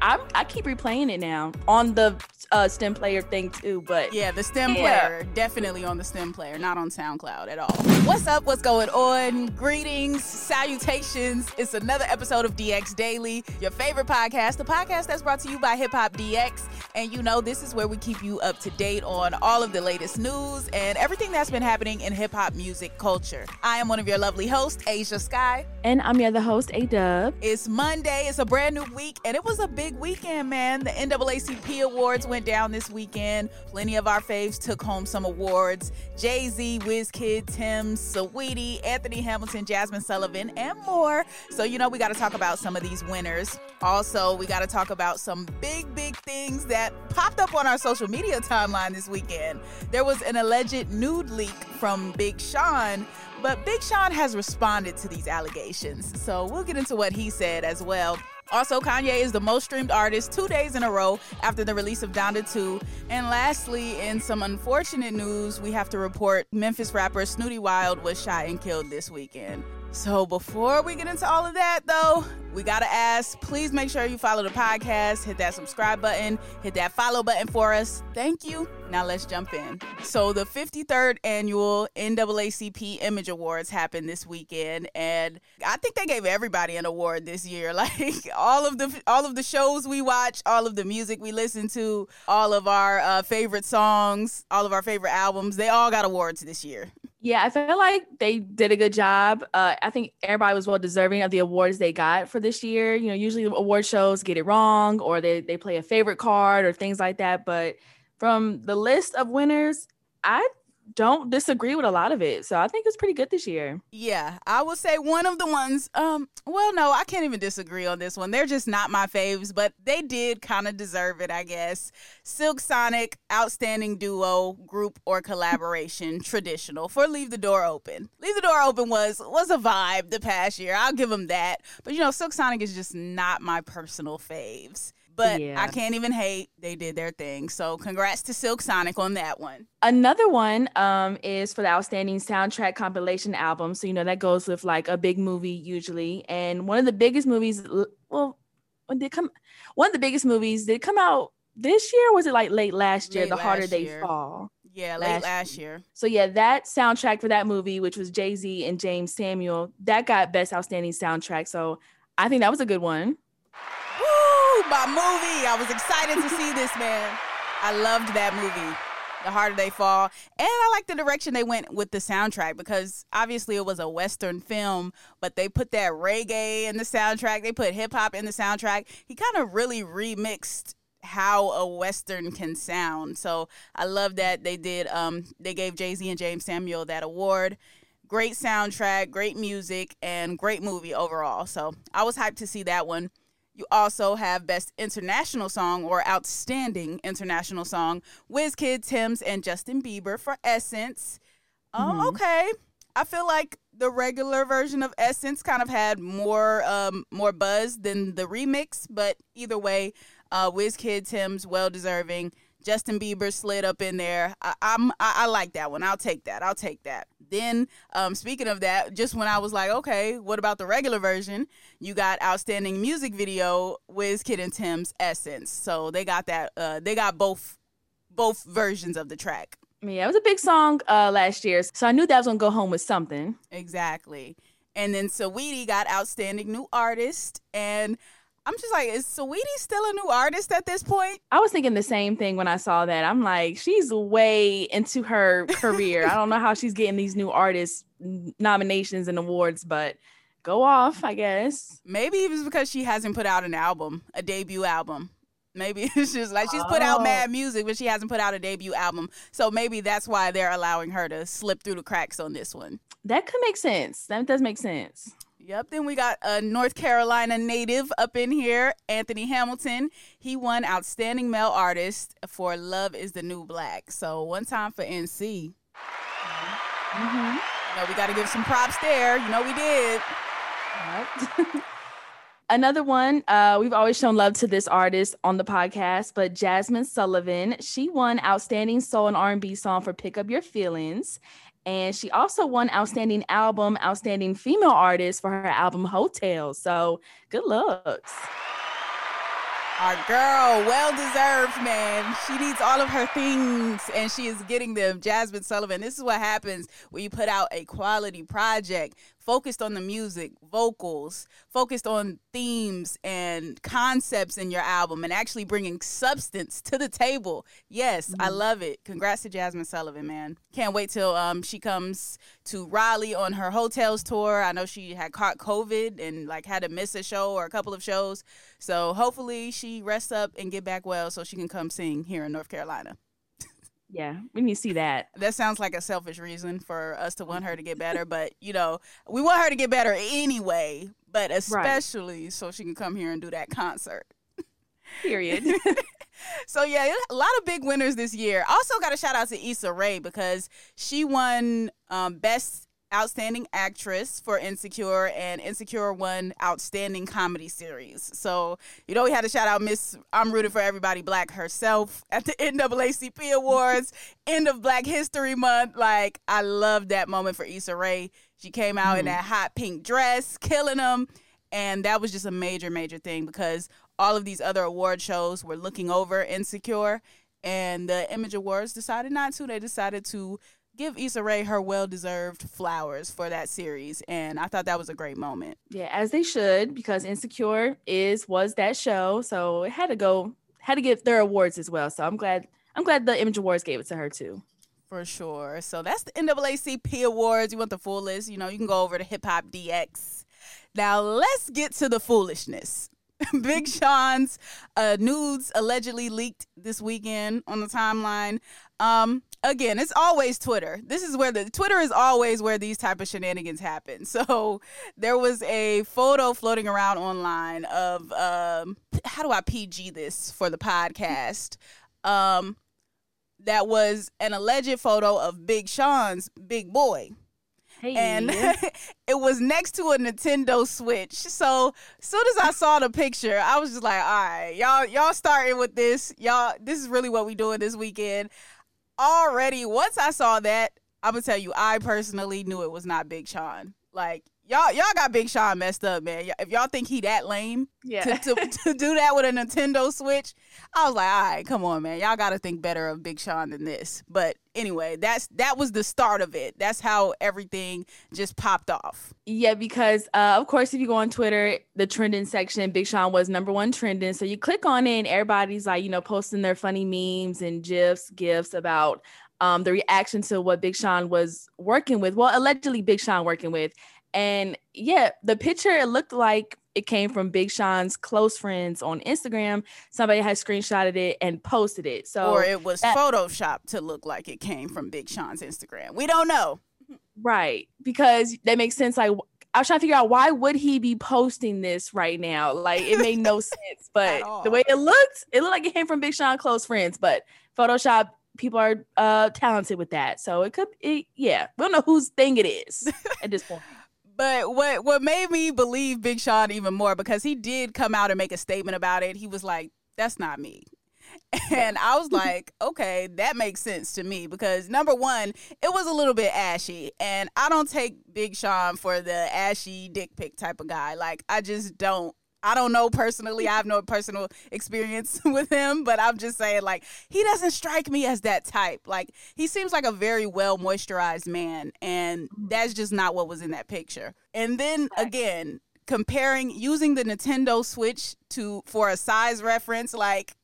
I'm, I keep replaying it now on the uh, stem player thing too. But yeah, the stem Yeah. player definitely on the stem player, not on SoundCloud at all. What's up? What's going on? Greetings, salutations. It's another episode of DX Daily, your favorite podcast, the podcast that's brought to you by Hip Hop DX. And you know, this is where we keep you up to date on all of the latest news and everything that's been happening in hip hop music culture. I am one of your lovely hosts, Ashia Skye. and I'm your other host, A Dub. It's Monday. It's a brand new week, and it was a big weekend, man. The NAACP Awards went down this weekend. Plenty of our faves took home some awards. Jay Z, Wizkid, Tems, Saweetie, Anthony Hamilton, Jazmine Sullivan, and more. So, you know, we got to talk about some of these winners. Also, we got to talk about some big, big things that popped up on our social media timeline this weekend. There was an alleged nude leak from Big Sean but Big Sean has responded to these allegations, so we'll get into what he said as well. Also, Kanye is the most streamed artist two days in a row after the release of Donda 2. And lastly, in some unfortunate news, we have to report Memphis rapper Snootie Wild was shot and killed this weekend. So before we get into all of that, though, we gotta ask please make sure you follow the podcast, hit that subscribe button, hit that follow button for us. Thank you. Now let's jump in. So the 53rd annual NAACP Image Awards happened this weekend, and I think they gave everybody an award this year. Like all of the all of the shows we watch, all of the music we listen to, all of our uh, favorite songs, all of our favorite albums, they all got awards this year. Yeah, I feel like they did a good job. Uh, I think everybody was well deserving of the awards they got for this year. You know, usually the award shows get it wrong or they, they play a favorite card or things like that. But from the list of winners, I don't disagree with a lot of it. So I think it's pretty good this year. Yeah, I would say one of the ones. Um, well, no, I can't even disagree on this one. They're just not my faves, but they did kind of deserve it, I guess. Silk Sonic, outstanding duo, group or collaboration, traditional for Leave the Door Open. Leave the Door Open was was a vibe the past year. I'll give them that. But you know, Silk Sonic is just not my personal faves. But Yeah. I can't even hate. They did their thing. So congrats to Silk Sonic on that one. Another one um, is for the outstanding soundtrack compilation album. So you know that goes with like a big movie usually, and one of the biggest movies. Well, when did it come? One of the biggest movies did it come out this year? Or was it like late last year? Late the harder last they fall. Yeah, late Last last year. So yeah, that soundtrack for that movie, which was Jay Z and Jeymes Samuel, that got best outstanding soundtrack. So I think that was a good one. Woo! My movie. I was excited to see this, man. I loved that movie. The harder they fall. And I like the direction they went with the soundtrack because obviously it was a Western film, but they put that reggae in the soundtrack. They put hip hop in the soundtrack. He kind of really remixed how a Western can sound. So I love that they did um they gave Jay-Z and Jeymes Samuel that award. Great soundtrack, great music, and great movie overall. So I was hyped to see that one. You also have Best International Song or Outstanding International Song, Wizkid, Tems, and Justin Bieber for Essence. Um, Mhm. okay. I feel like the regular version of Essence kind of had more um more buzz than the remix, but either way, uh Wizkid, Tems well deserving. Justin Bieber slid up in there. I, am I, I, like that one. I'll take that. I'll take that. Then, um, speaking of that, just when I was like, okay, what about the regular version? You got outstanding music video, with Wizkid and Tems Essence. So they got that. Uh, they got both both versions of the track. Yeah, it was a big song uh, last year, so I knew that was gonna go home with something. Exactly. And then Saweetie got outstanding new artist, and I'm just like, is Saweetie still a new artist at this point? I was thinking the same thing when I saw that. I'm like, she's way into her career. I don't know how she's getting these new artist nominations and awards, but go off, I guess. Maybe it was because she hasn't put out an album, a debut album. Maybe it's just like she's put out oh. mad music, but she hasn't put out a debut album. So maybe that's why they're allowing her to slip through the cracks on this one. That could make sense. That does make sense. Yep. Then we got a North Carolina native up in here, Anthony Hamilton. He won Outstanding Male Artist for Love is the New Black. So one time for NC. Mm-hmm. You know, we got to give some props there. You know, we did. Yep. Another one, uh, we've always shown love to this artist on the podcast, but Jazmine Sullivan, she won Outstanding Soul and R&B Song for Pick Up Your Feelings. And she also won Outstanding Album, Outstanding Female Artist for her album Tales. So good looks. Our girl, well deserved, man. She needs all of her things and she is getting them. Jazmine Sullivan. This is what happens when you put out a quality project focused on the music, vocals, focused on themes and concepts in your album, and actually bringing substance to the table. Yes, mm-hmm. I love it. Congrats to Jazmine Sullivan, man. Can't wait till um, she comes to Raleigh on her Heaux Tales tour. I know she had caught COVID and like had to miss a show or a couple of shows. So hopefully she rests up and get back well so she can come sing here in North Carolina. Yeah, we need to see that. That sounds like a selfish reason for us to want her to get better, but you know, we want her to get better anyway, but especially right. so she can come here and do that concert. Period. so yeah, a lot of big winners this year. Also got a shout out to Issa Rae because she won um, best Outstanding Actress for Insecure, and Insecure won Outstanding Comedy Series. So, you know, we had to shout out Miss I'm Rooting for Everybody Black herself at the NAACP Awards, end of Black History Month. Like, I love that moment for Issa Rae. She came out mm. in that hot pink dress, killing them. And that was just a major, major thing because all of these other award shows were looking over Insecure. And the Image Awards decided not to. They decided to give Issa Rae her well deserved flowers for that series. And I thought that was a great moment. Yeah, as they should, because Insecure is was that show. So it had to go, had to get their awards as well. So I'm glad I'm glad the Image Awards gave it to her too. For sure. So that's the NAACP awards. You want the full list, you know, you can go over to Hip Hop DX. Now let's get to the foolishness. Big Sean's uh, nudes allegedly leaked this weekend on the timeline. Um, again, it's always Twitter. This is where the Twitter is always where these type of shenanigans happen. So there was a photo floating around online of um, how do I PG this for the podcast? Um, that was an alleged photo of Big Sean's big boy. Hey. And it was next to a Nintendo Switch. So as soon as I saw the picture, I was just like, all right, y'all, y'all starting with this. Y'all, this is really what we doing this weekend already once I saw that, I'm gonna tell you, I personally knew it was not Big Sean. Like y'all, y'all got Big Sean messed up, man. If y'all think he that lame yeah. to, to, to do that with a Nintendo Switch, I was like, all right, come on, man. Y'all got to think better of Big Sean than this. But anyway, that's that was the start of it. That's how everything just popped off. Yeah, because uh, of course, if you go on Twitter, the trending section, Big Sean was number one trending. So you click on it, and everybody's like, you know, posting their funny memes and gifs, gifs about um, the reaction to what Big Sean was working with. Well, allegedly Big Sean working with. And yeah, the picture it looked like it came from Big Sean's close friends on Instagram. Somebody had screenshotted it and posted it. So or it was that, photoshopped to look like it came from Big Sean's Instagram. We don't know. Right. Because that makes sense. Like I was trying to figure out why would he be posting this right now? Like it made no sense. But the way it looked, it looked like it came from Big Sean close friends. But Photoshop people are uh talented with that. So it could it, yeah. We don't know whose thing it is at this point. But what what made me believe Big Sean even more because he did come out and make a statement about it. He was like, "That's not me." And I was like, okay, that makes sense to me because number one, it was a little bit ashy. And I don't take Big Sean for the ashy dick pic type of guy. Like, I just don't. I don't know personally. I have no personal experience with him, but I'm just saying, like, he doesn't strike me as that type. Like, he seems like a very well moisturized man, and that's just not what was in that picture. And then again, comparing using the Nintendo Switch to for a size reference, like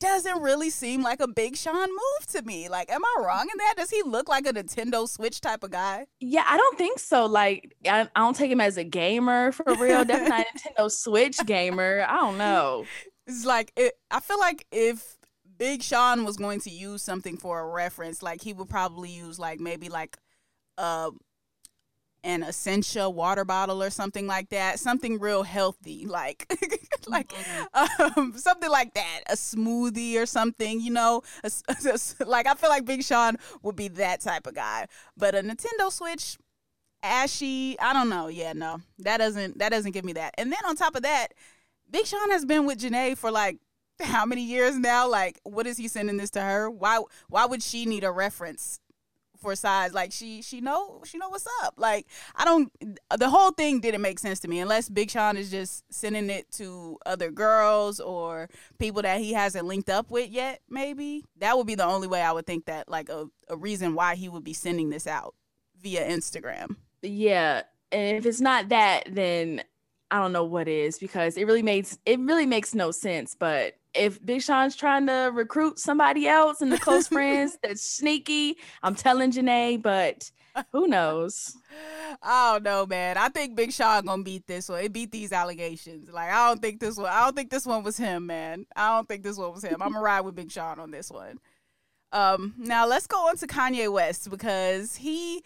doesn't really seem like a Big Sean move to me. Like, am I wrong in that? Does he look like a Nintendo Switch type of guy? Yeah, I don't think so. Like, I, I don't take him as a gamer for real. Definitely a Nintendo Switch gamer. I don't know. It's like it, I feel like if Big Sean was going to use something for a reference, like he would probably use like maybe like uh an Essentia water bottle or something like that, something real healthy, like like um, something like that, a smoothie or something, you know. A, a, like I feel like Big Sean would be that type of guy, but a Nintendo Switch, ashy, I don't know. Yeah, no, that doesn't that doesn't give me that. And then on top of that, Big Sean has been with Jhené for like how many years now? Like, what is he sending this to her? Why why would she need a reference for size. Like she she know she know what's up. Like I don't the whole thing didn't make sense to me unless Big Sean is just sending it to other girls or people that he hasn't linked up with yet, maybe. That would be the only way I would think that like a, a reason why he would be sending this out via Instagram. Yeah. And if it's not that, then I don't know what is because it really makes it really makes no sense. But if Big Sean's trying to recruit somebody else and the close friends that's sneaky, I'm telling Jhené, but who knows? I don't know, man. I think Big Sean gonna beat this one. It beat these allegations. Like I don't think this one. I don't think this one was him, man. I don't think this one was him. I'm gonna ride with Big Sean on this one. Um, now let's go on to Kanye West because he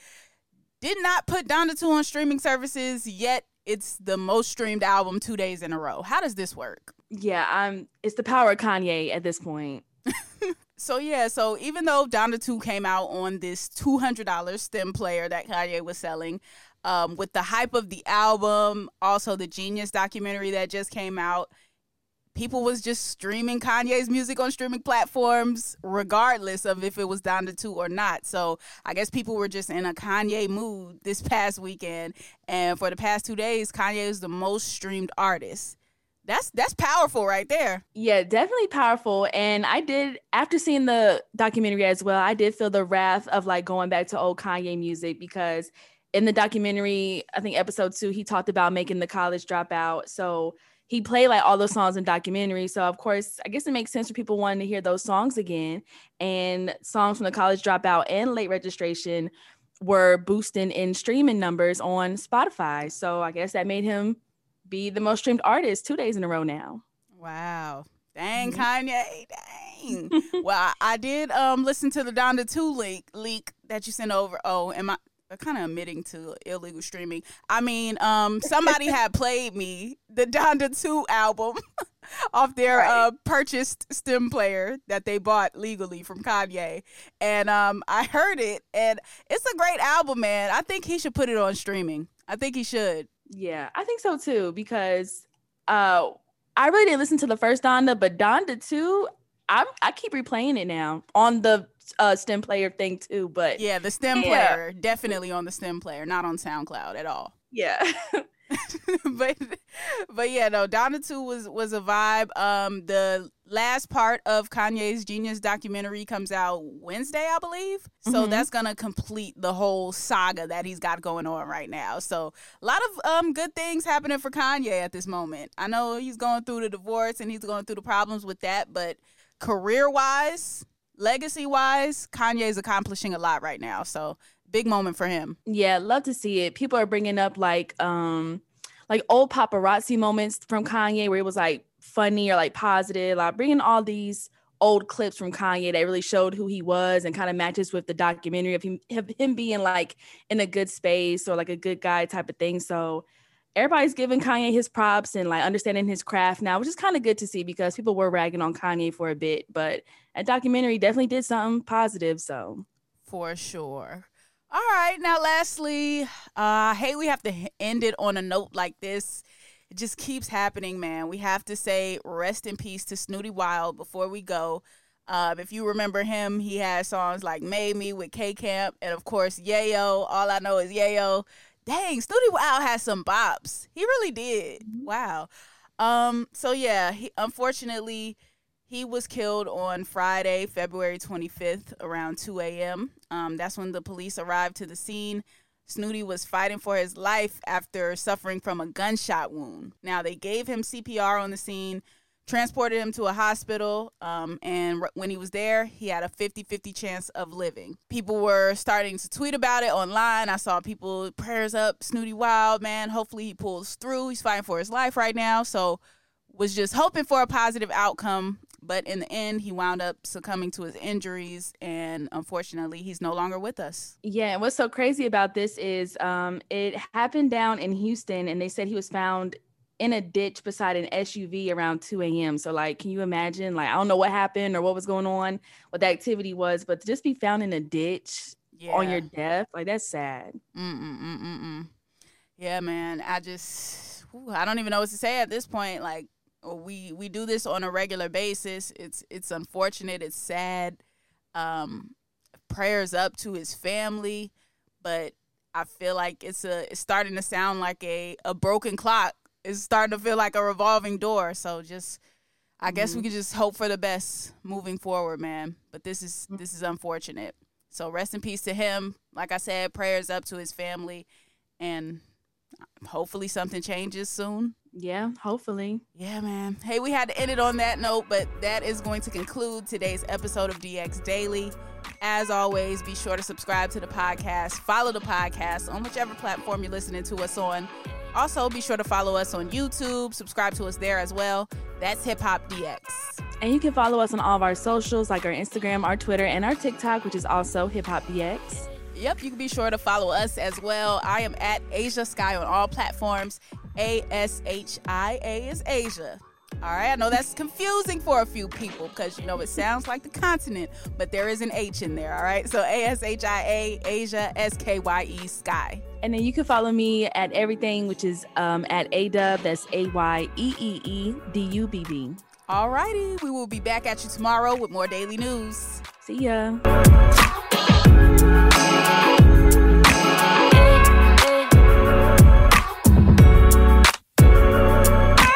did not put Donda 2 on streaming services yet. It's the most streamed album two days in a row. How does this work? Yeah, I'm. It's the power of Kanye at this point. so yeah, so even though Donda 2 came out on this $200 stem player that Kanye was selling, um, with the hype of the album, also the Genius documentary that just came out, people was just streaming Kanye's music on streaming platforms, regardless of if it was Donda 2 or not. So I guess people were just in a Kanye mood this past weekend. And for the past two days, Kanye is the most streamed artist. That's that's powerful right there. Yeah, definitely powerful. And I did after seeing the documentary as well, I did feel the wrath of like going back to old Kanye music because in the documentary, I think episode two, he talked about making the college dropout. So he played like all those songs in documentary. So of course, I guess it makes sense for people wanting to hear those songs again. And songs from the college dropout and late registration were boosting in streaming numbers on Spotify. So I guess that made him be the most streamed artist two days in a row now. Wow. Dang, mm-hmm. Kanye. Dang. well, I, I, did um listen to the Donda 2 leak leak that you sent over. Oh, am I kind of admitting to illegal streaming. I mean, um, somebody had played me the Donda 2 album off their right. uh, purchased stem player that they bought legally from Kanye. And um, I heard it, and it's a great album, man. I think he should put it on streaming. I think he should. Yeah, I think so too, because uh, I really didn't listen to the first Donda, but Donda 2, I'm, I keep replaying it now on the uh, stem player thing too. But yeah, the stem yeah. player definitely on the stem player, not on SoundCloud at all. Yeah. but but yeah, no, Donda 2 was was a vibe. Um the last part of Kanye's Genius documentary comes out Wednesday, I believe. So mm-hmm. that's gonna complete the whole saga that he's got going on right now. So a lot of um good things happening for Kanye at this moment. I know he's going through the divorce and he's going through the problems with that, but career wise, legacy wise, Kanye's accomplishing a lot right now. So big moment for him. Yeah, love to see it. People are bringing up like um like old paparazzi moments from Kanye where it was like funny or like positive, like bringing all these old clips from Kanye that really showed who he was and kind of matches with the documentary of him of him being like in a good space or like a good guy type of thing. So everybody's giving Kanye his props and like understanding his craft now, which is kind of good to see because people were ragging on Kanye for a bit, but a documentary definitely did something positive. So for sure. All right, now lastly, uh, hey, we have to end it on a note like this. it just keeps happening, man. We have to say rest in peace to Snootie Wild before we go. Um, if you remember him, he had songs like Made Me with K Camp and of course Yayo. All I know is Yayo. Dang, Snootie Wild has some bops. He really did. Mm-hmm. Wow. Um, so yeah, he, unfortunately he was killed on Friday, February 25th, around 2 a.m. Um, that's when the police arrived to the scene. Snootie was fighting for his life after suffering from a gunshot wound. Now, they gave him CPR on the scene, transported him to a hospital, um, and r- when he was there, he had a 50 50 chance of living. People were starting to tweet about it online. I saw people, prayers up, Snootie Wild, man. Hopefully, he pulls through. He's fighting for his life right now. So, was just hoping for a positive outcome but in the end, he wound up succumbing to his injuries, and unfortunately, he's no longer with us. Yeah, and what's so crazy about this is um, it happened down in Houston, and they said he was found in a ditch beside an SUV around 2 a.m. So, like, can you imagine? Like, I don't know what happened or what was going on, what the activity was, but to just be found in a ditch yeah. on your death, like, that's sad. Mm-mm-mm-mm. Yeah, man. I just, whew, I don't even know what to say at this point. Like, we we do this on a regular basis. It's it's unfortunate. It's sad. Um, prayers up to his family, but I feel like it's a it's starting to sound like a a broken clock. It's starting to feel like a revolving door. So just I guess mm-hmm. we can just hope for the best moving forward, man. But this is mm-hmm. this is unfortunate. So rest in peace to him. Like I said, prayers up to his family and hopefully something changes soon. Yeah, hopefully. Yeah, man. Hey, we had to end it on that note, but that is going to conclude today's episode of DX Daily. As always, be sure to subscribe to the podcast, follow the podcast on whichever platform you're listening to us on. Also, be sure to follow us on YouTube, subscribe to us there as well. That's Hip Hop DX. And you can follow us on all of our socials like our Instagram, our Twitter, and our TikTok, which is also Hip Hop DX. Yep, you can be sure to follow us as well. I am at Ashia Skye on all platforms. A S H I A is Ashia. All right, I know that's confusing for a few people because you know it sounds like the continent, but there is an H in there. All right, so A S H I A Ashia S K Y E Skye. And then you can follow me at everything, which is um, at A Dub. That's A Y E E E D U B B. All righty, we will be back at you tomorrow with more daily news. See ya.